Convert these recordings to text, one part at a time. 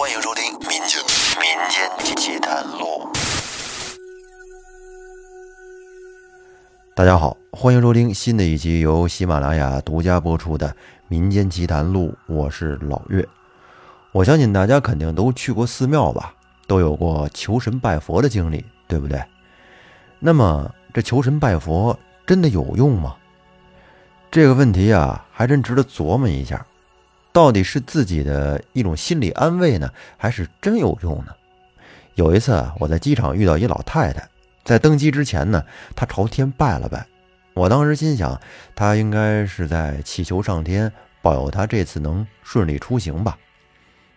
欢迎收听《民间民间奇谈录》。大家好，欢迎收听新的一期由喜马拉雅独家播出的《民间奇谈录》，我是老岳。我相信大家肯定都去过寺庙吧，都有过求神拜佛的经历，对不对？那么这求神拜佛真的有用吗？这个问题啊，还真值得琢磨一下。到底是自己的一种心理安慰呢，还是真有用呢？有一次我在机场遇到一老太太，在登机之前呢，她朝天拜了拜。我当时心想，她应该是在祈求上天保佑她这次能顺利出行吧。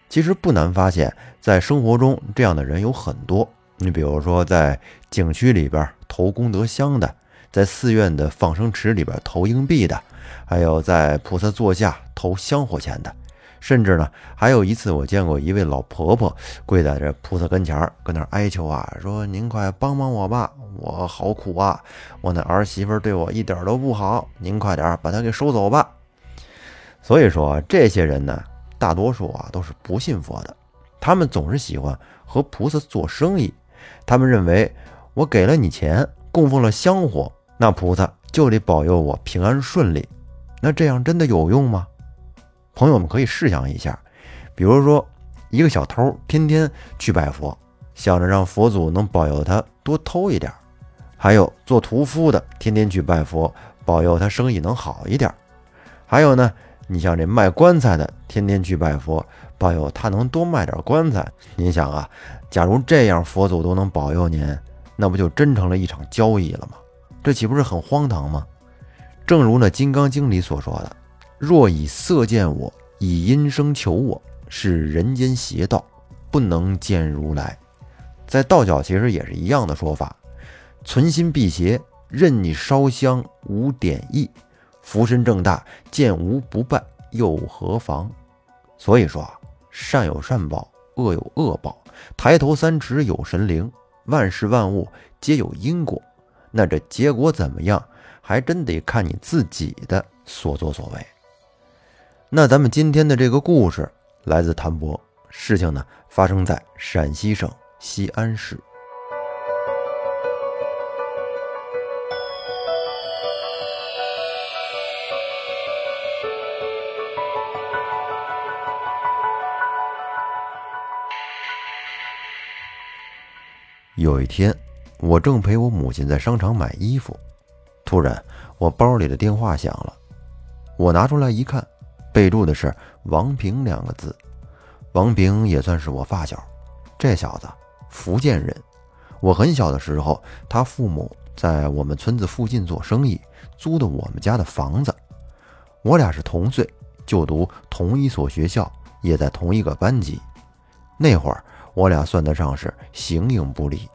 其实不难发现，在生活中这样的人有很多。你比如说，在景区里边投功德箱的，在寺院的放生池里边投硬币的。还有在菩萨座下投香火钱的，甚至呢，还有一次我见过一位老婆婆跪在这菩萨跟前儿，搁那哀求啊，说：“您快帮帮我吧，我好苦啊，我那儿媳妇对我一点都不好，您快点把她给收走吧。”所以说，这些人呢，大多数啊都是不信佛的，他们总是喜欢和菩萨做生意，他们认为我给了你钱，供奉了香火，那菩萨就得保佑我平安顺利。那这样真的有用吗？朋友们可以试想一下，比如说一个小偷天天去拜佛，想着让佛祖能保佑他多偷一点；还有做屠夫的天天去拜佛，保佑他生意能好一点；还有呢，你像这卖棺材的天天去拜佛，保佑他能多卖点棺材。您想啊，假如这样佛祖都能保佑您，那不就真成了一场交易了吗？这岂不是很荒唐吗？正如那《金刚经》里所说的：“若以色见我，以音声求我，是人间邪道，不能见如来。”在道教其实也是一样的说法：“存心辟邪，任你烧香无点意，福身正大，见无不拜，又何妨？”所以说，善有善报，恶有恶报，抬头三尺有神灵，万事万物皆有因果。那这结果怎么样？还真得看你自己的所作所为。那咱们今天的这个故事来自谭博，事情呢发生在陕西省西安市。有一天，我正陪我母亲在商场买衣服。突然，我包里的电话响了。我拿出来一看，备注的是“王平”两个字。王平也算是我发小，这小子福建人。我很小的时候，他父母在我们村子附近做生意，租的我们家的房子。我俩是同岁，就读同一所学校，也在同一个班级。那会儿，我俩算得上是形影不离。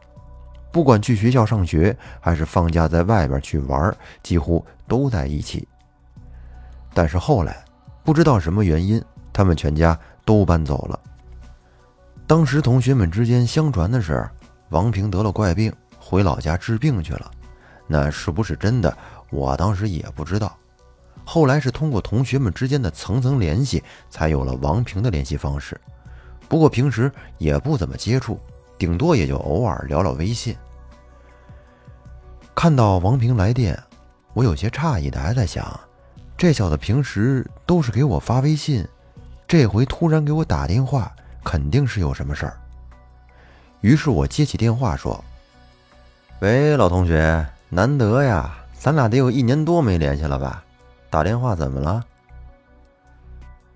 不管去学校上学，还是放假在外边去玩，几乎都在一起。但是后来，不知道什么原因，他们全家都搬走了。当时同学们之间相传的是，王平得了怪病，回老家治病去了。那是不是真的？我当时也不知道。后来是通过同学们之间的层层联系，才有了王平的联系方式。不过平时也不怎么接触。顶多也就偶尔聊聊微信。看到王平来电，我有些诧异的还在想，这小子平时都是给我发微信，这回突然给我打电话，肯定是有什么事儿。于是我接起电话说：“喂，老同学，难得呀，咱俩得有一年多没联系了吧？打电话怎么了？”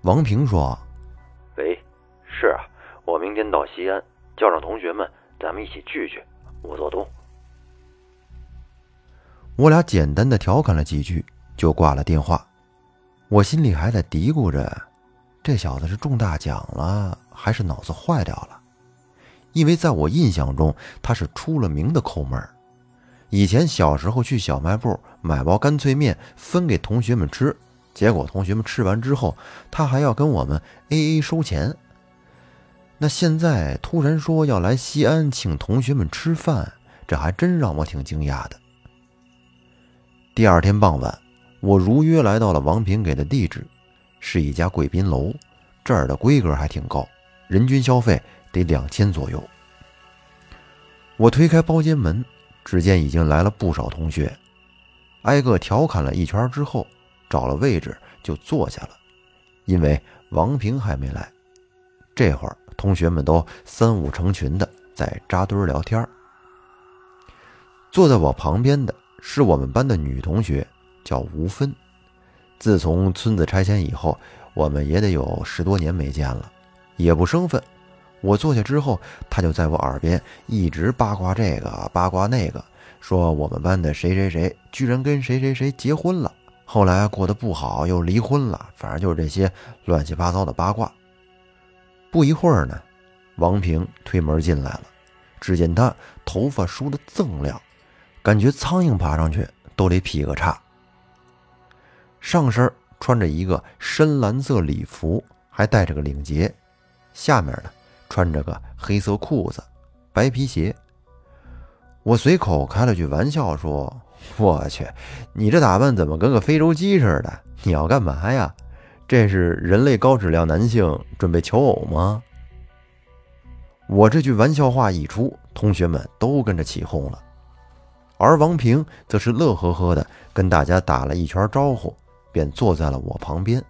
王平说：“喂，是啊，我明天到西安。”叫上同学们，咱们一起聚聚。我做东。我俩简单的调侃了几句，就挂了电话。我心里还在嘀咕着，这小子是中大奖了，还是脑子坏掉了？因为在我印象中，他是出了名的抠门。以前小时候去小卖部买包干脆面分给同学们吃，结果同学们吃完之后，他还要跟我们 A A 收钱。那现在突然说要来西安请同学们吃饭，这还真让我挺惊讶的。第二天傍晚，我如约来到了王平给的地址，是一家贵宾楼，这儿的规格还挺高，人均消费得两千左右。我推开包间门，只见已经来了不少同学，挨个调侃了一圈之后，找了位置就坐下了。因为王平还没来，这会儿同学们都三五成群的在扎堆聊天。坐在我旁边的是我们班的女同学，叫吴芬。自从村子拆迁以后，我们也得有十多年没见了，也不生分。我坐下之后，她就在我耳边一直八卦这个八卦那个，说我们班的谁谁谁居然跟谁谁谁结婚了，后来过得不好又离婚了，反正就是这些乱七八糟的八卦。不一会儿呢，王平推门进来了，只见他头发梳得锃亮，感觉苍蝇爬上去都得劈个叉。上身穿着一个深蓝色礼服，还带着个领结，下面呢穿着个黑色裤子、白皮鞋。我随口开了句玩笑说：“我去，你这打扮怎么跟个非洲鸡似的？你要干嘛呀？这是人类高质量男性准备求偶吗？”我这句玩笑话一出，同学们都跟着起哄了，而王平则是乐呵呵的跟大家打了一圈招呼。便坐在了我旁边，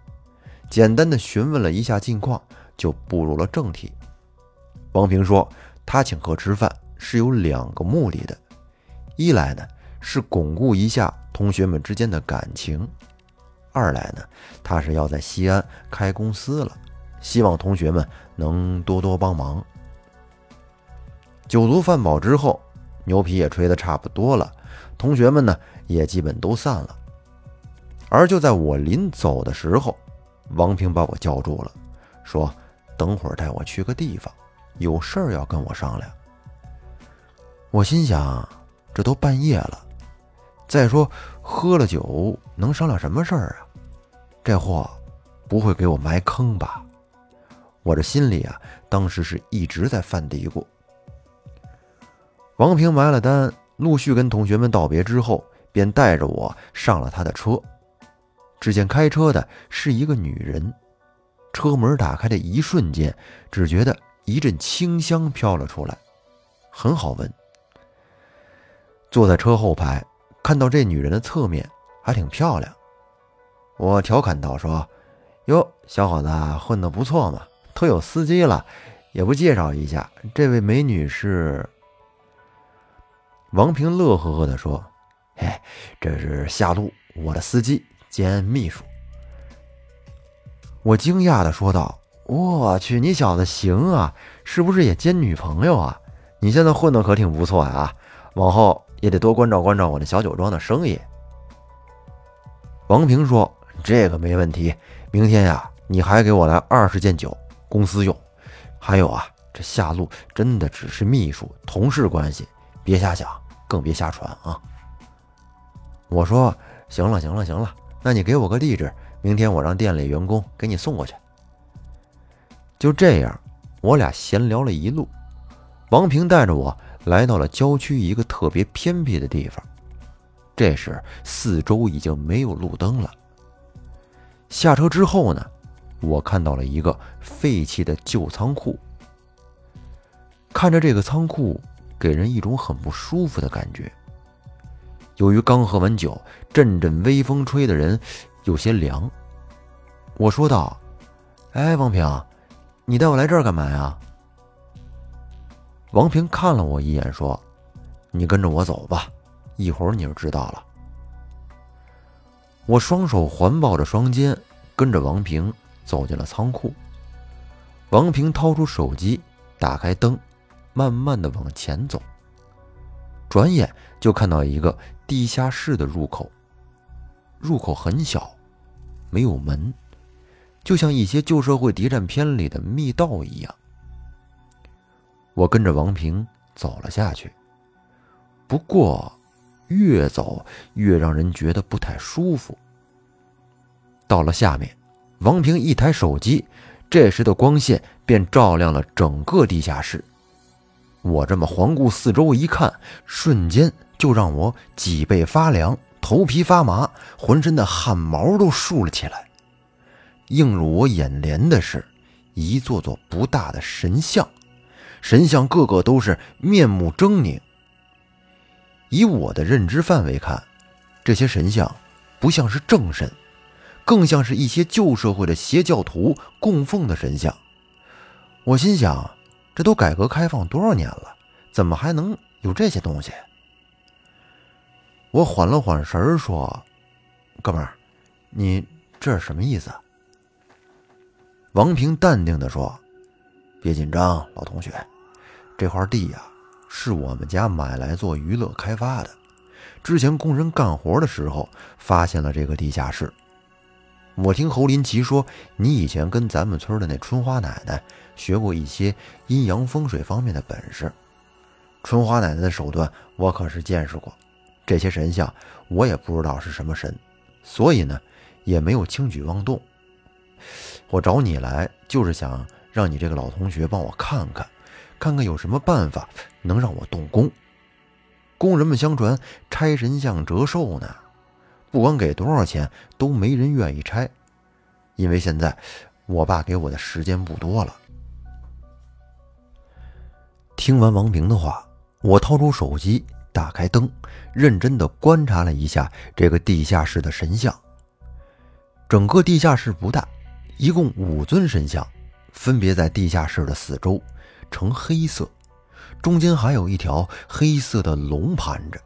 简单的询问了一下近况，就步入了正题。王平说：“他请客吃饭是有两个目的的，一来呢是巩固一下同学们之间的感情，二来呢他是要在西安开公司了，希望同学们能多多帮忙。”酒足饭饱之后，牛皮也吹得差不多了，同学们呢也基本都散了。而就在我临走的时候，王平把我叫住了，说：“等会儿带我去个地方，有事儿要跟我商量。”我心想，这都半夜了，再说喝了酒能商量什么事儿啊？这货不会给我埋坑吧？我这心里啊，当时是一直在犯嘀咕。王平埋了单，陆续跟同学们道别之后，便带着我上了他的车。只见开车的是一个女人，车门打开的一瞬间，只觉得一阵清香飘了出来，很好闻。坐在车后排，看到这女人的侧面还挺漂亮，我调侃道：“说，哟，小伙子混得不错嘛，都有司机了，也不介绍一下，这位美女是？”王平乐呵呵地说：“嘿，这是夏露，我的司机。”兼秘书，我惊讶的说道：“我去，你小子行啊，是不是也兼女朋友啊？你现在混的可挺不错呀，往后也得多关照关照我那小酒庄的生意。”王平说：“这个没问题，明天呀，你还给我来二十件酒，公司用。还有啊，这夏露真的只是秘书，同事关系，别瞎想，更别瞎传啊。”我说：“行了，行了，行了。”那你给我个地址，明天我让店里员工给你送过去。就这样，我俩闲聊了一路。王平带着我来到了郊区一个特别偏僻的地方。这时四周已经没有路灯了。下车之后呢，我看到了一个废弃的旧仓库。看着这个仓库，给人一种很不舒服的感觉。由于刚喝完酒，阵阵微风吹的人有些凉。我说道：“哎，王平，你带我来这儿干嘛呀？”王平看了我一眼，说：“你跟着我走吧，一会儿你就知道了。”我双手环抱着双肩，跟着王平走进了仓库。王平掏出手机，打开灯，慢慢的往前走。转眼就看到一个。地下室的入口，入口很小，没有门，就像一些旧社会谍战片里的密道一样。我跟着王平走了下去，不过越走越让人觉得不太舒服。到了下面，王平一抬手机，这时的光线便照亮了整个地下室。我这么环顾四周一看，瞬间。就让我脊背发凉，头皮发麻，浑身的汗毛都竖了起来。映入我眼帘的是，一座座不大的神像，神像个个都是面目狰狞。以我的认知范围看，这些神像不像是正神，更像是一些旧社会的邪教徒供奉的神像。我心想，这都改革开放多少年了，怎么还能有这些东西？我缓了缓神儿，说：“哥们儿，你这是什么意思？”王平淡定地说：“别紧张，老同学，这块地呀。”是我们家买来做娱乐开发的。之前工人干活的时候发现了这个地下室。我听侯林奇说，你以前跟咱们村的那春花奶奶学过一些阴阳风水方面的本事。春花奶奶的手段我可是见识过。这些神像我也不知道是什么神，所以呢也没有轻举妄动。我找你来就是想让你这个老同学帮我看看。看看有什么办法能让我动工。工人们相传拆神像折寿呢，不管给多少钱都没人愿意拆，因为现在我爸给我的时间不多了。听完王平的话，我掏出手机，打开灯，认真的观察了一下这个地下室的神像。整个地下室不大，一共五尊神像，分别在地下室的四周。呈黑色，中间还有一条黑色的龙盘着，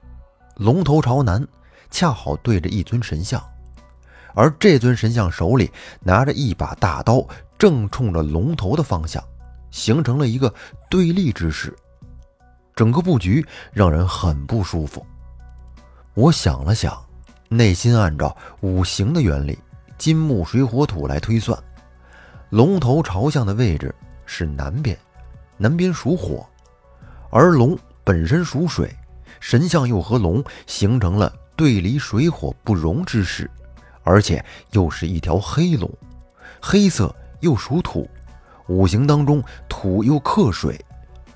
龙头朝南，恰好对着一尊神像，而这尊神像手里拿着一把大刀，正冲着龙头的方向，形成了一个对立之势。整个布局让人很不舒服。我想了想，内心按照五行的原理，金木水火土来推算，龙头朝向的位置是南边。南边属火，而龙本身属水，神像又和龙形成了对离水火不容之势，而且又是一条黑龙，黑色又属土，五行当中土又克水，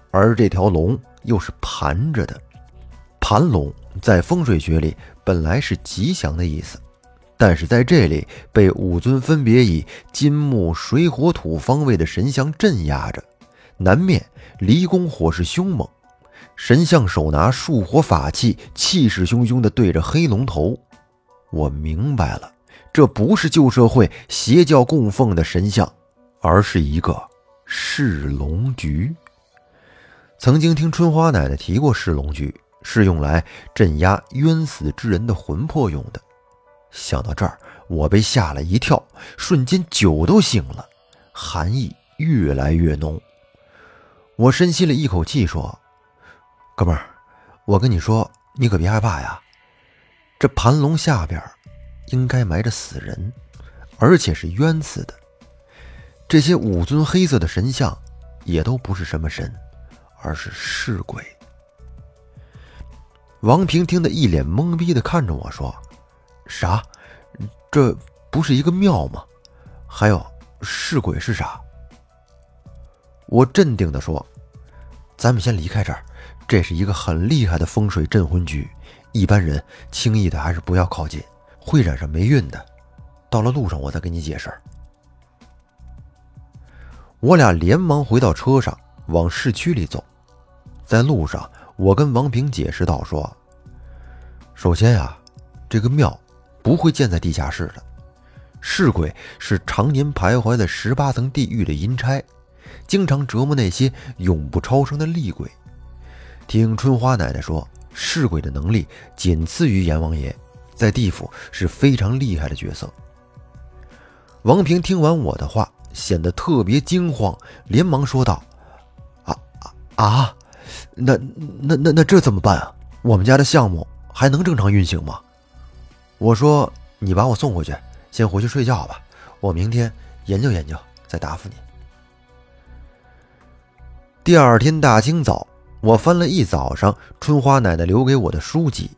而这条龙又是盘着的，盘龙在风水学里本来是吉祥的意思，但是在这里被五尊分别以金木水火土方位的神像镇压着。南面离宫火势凶猛，神像手拿树火法器，气势汹汹地对着黑龙头。我明白了，这不是旧社会邪教供奉的神像，而是一个噬龙局。曾经听春花奶奶提过，噬龙局是用来镇压冤死之人的魂魄用的。想到这儿，我被吓了一跳，瞬间酒都醒了，寒意越来越浓。我深吸了一口气，说：“哥们儿，我跟你说，你可别害怕呀。这盘龙下边应该埋着死人，而且是冤死的。这些五尊黑色的神像也都不是什么神，而是尸鬼。”王平听得一脸懵逼的看着我说：“啥？这不是一个庙吗？还有，尸鬼是啥？”我镇定地说：“咱们先离开这儿，这是一个很厉害的风水镇魂局，一般人轻易的还是不要靠近，会染上霉运的。到了路上，我再跟你解释。”我俩连忙回到车上，往市区里走。在路上，我跟王平解释道：“说，首先呀，这个庙不会建在地下室的，是鬼是常年徘徊在十八层地狱的阴差。”经常折磨那些永不超生的厉鬼。听春花奶奶说，尸鬼的能力仅次于阎王爷，在地府是非常厉害的角色。王平听完我的话，显得特别惊慌，连忙说道：“啊啊啊！那那那那这怎么办啊？我们家的项目还能正常运行吗？”我说：“你把我送回去，先回去睡觉吧。我明天研究研究，再答复你。”第二天大清早，我翻了一早上春花奶奶留给我的书籍。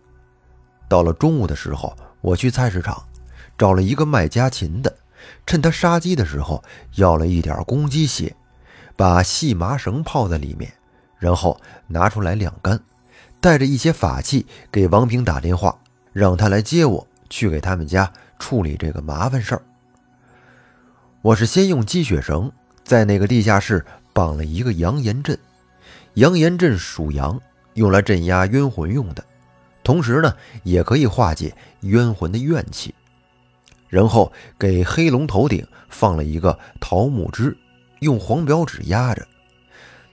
到了中午的时候，我去菜市场找了一个卖家禽的，趁他杀鸡的时候要了一点公鸡血，把细麻绳泡在里面，然后拿出来晾干，带着一些法器给王平打电话，让他来接我去给他们家处理这个麻烦事儿。我是先用鸡血绳在那个地下室绑了一个阳炎阵。阳炎阵属阳，用来镇压冤魂用的，同时呢，也可以化解冤魂的怨气。然后给黑龙头顶放了一个桃木枝，用黄表纸压着。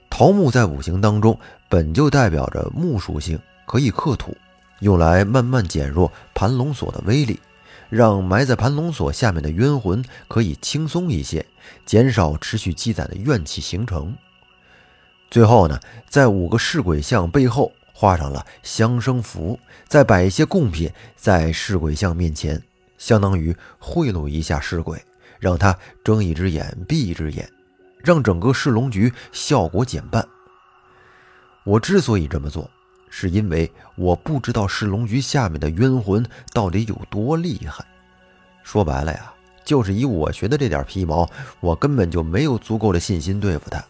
桃木在五行当中本就代表着木属性，可以克土，用来慢慢减弱盘龙锁的威力，让埋在盘龙锁下面的冤魂可以轻松一些，减少持续积攒的怨气形成。最后呢，在五个尸鬼像背后画上了相生符，再摆一些贡品在尸鬼像面前。相当于贿赂一下尸鬼，让他睁一只眼闭一只眼，让整个噬龙局效果减半。我之所以这么做，是因为我不知道噬龙局下面的冤魂到底有多厉害。说白了呀，就是以我学的这点皮毛，我根本就没有足够的信心对付他，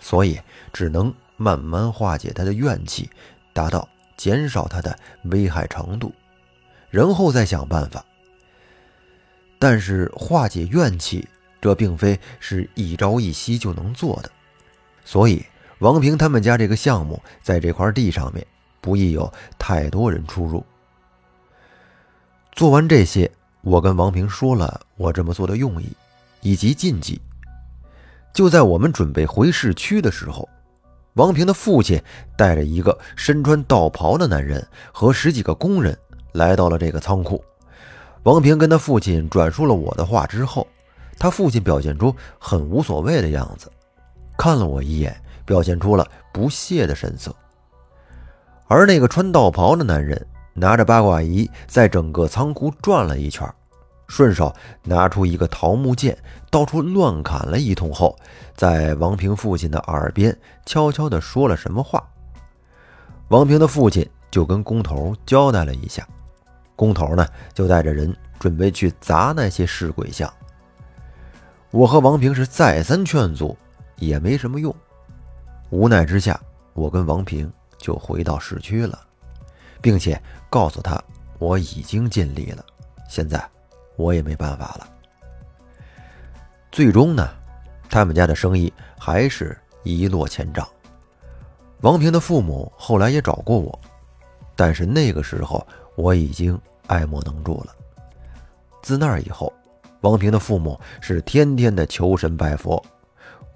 所以只能慢慢化解他的怨气，达到减少他的危害程度，然后再想办法。但是化解怨气，这并非是一朝一夕就能做的，所以王平他们家这个项目在这块地上面不宜有太多人出入。做完这些，我跟王平说了我这么做的用意以及禁忌。就在我们准备回市区的时候，王平的父亲带着一个身穿道袍的男人和十几个工人来到了这个仓库。王平跟他父亲转述了我的话之后，他父亲表现出很无所谓的样子，看了我一眼，表现出了不屑的神色。而那个穿道袍的男人拿着八卦仪，在整个仓库转了一圈，顺手拿出一个桃木剑，到处乱砍了一通后，在王平父亲的耳边悄悄地说了什么话。王平的父亲就跟工头交代了一下。工头呢，就带着人准备去砸那些尸鬼像。我和王平是再三劝阻，也没什么用。无奈之下，我跟王平就回到市区了，并且告诉他我已经尽力了，现在我也没办法了。最终呢，他们家的生意还是一落千丈。王平的父母后来也找过我，但是那个时候。我已经爱莫能助了。自那以后，王平的父母是天天的求神拜佛，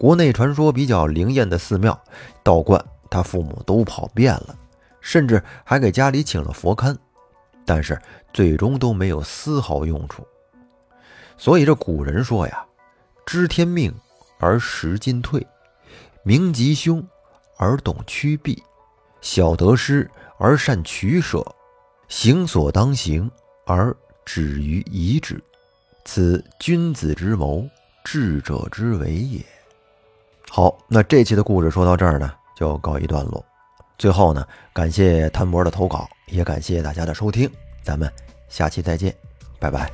国内传说比较灵验的寺庙、道观，他父母都跑遍了，甚至还给家里请了佛龛，但是最终都没有丝毫用处。所以这古人说呀：“知天命而识进退，明吉凶而懂趋避，晓得失而善取舍。”行所当行，而止于已止，此君子之谋，智者之为也。好，那这期的故事说到这儿呢，就告一段落。最后呢，感谢摊博的投稿，也感谢大家的收听，咱们下期再见，拜拜。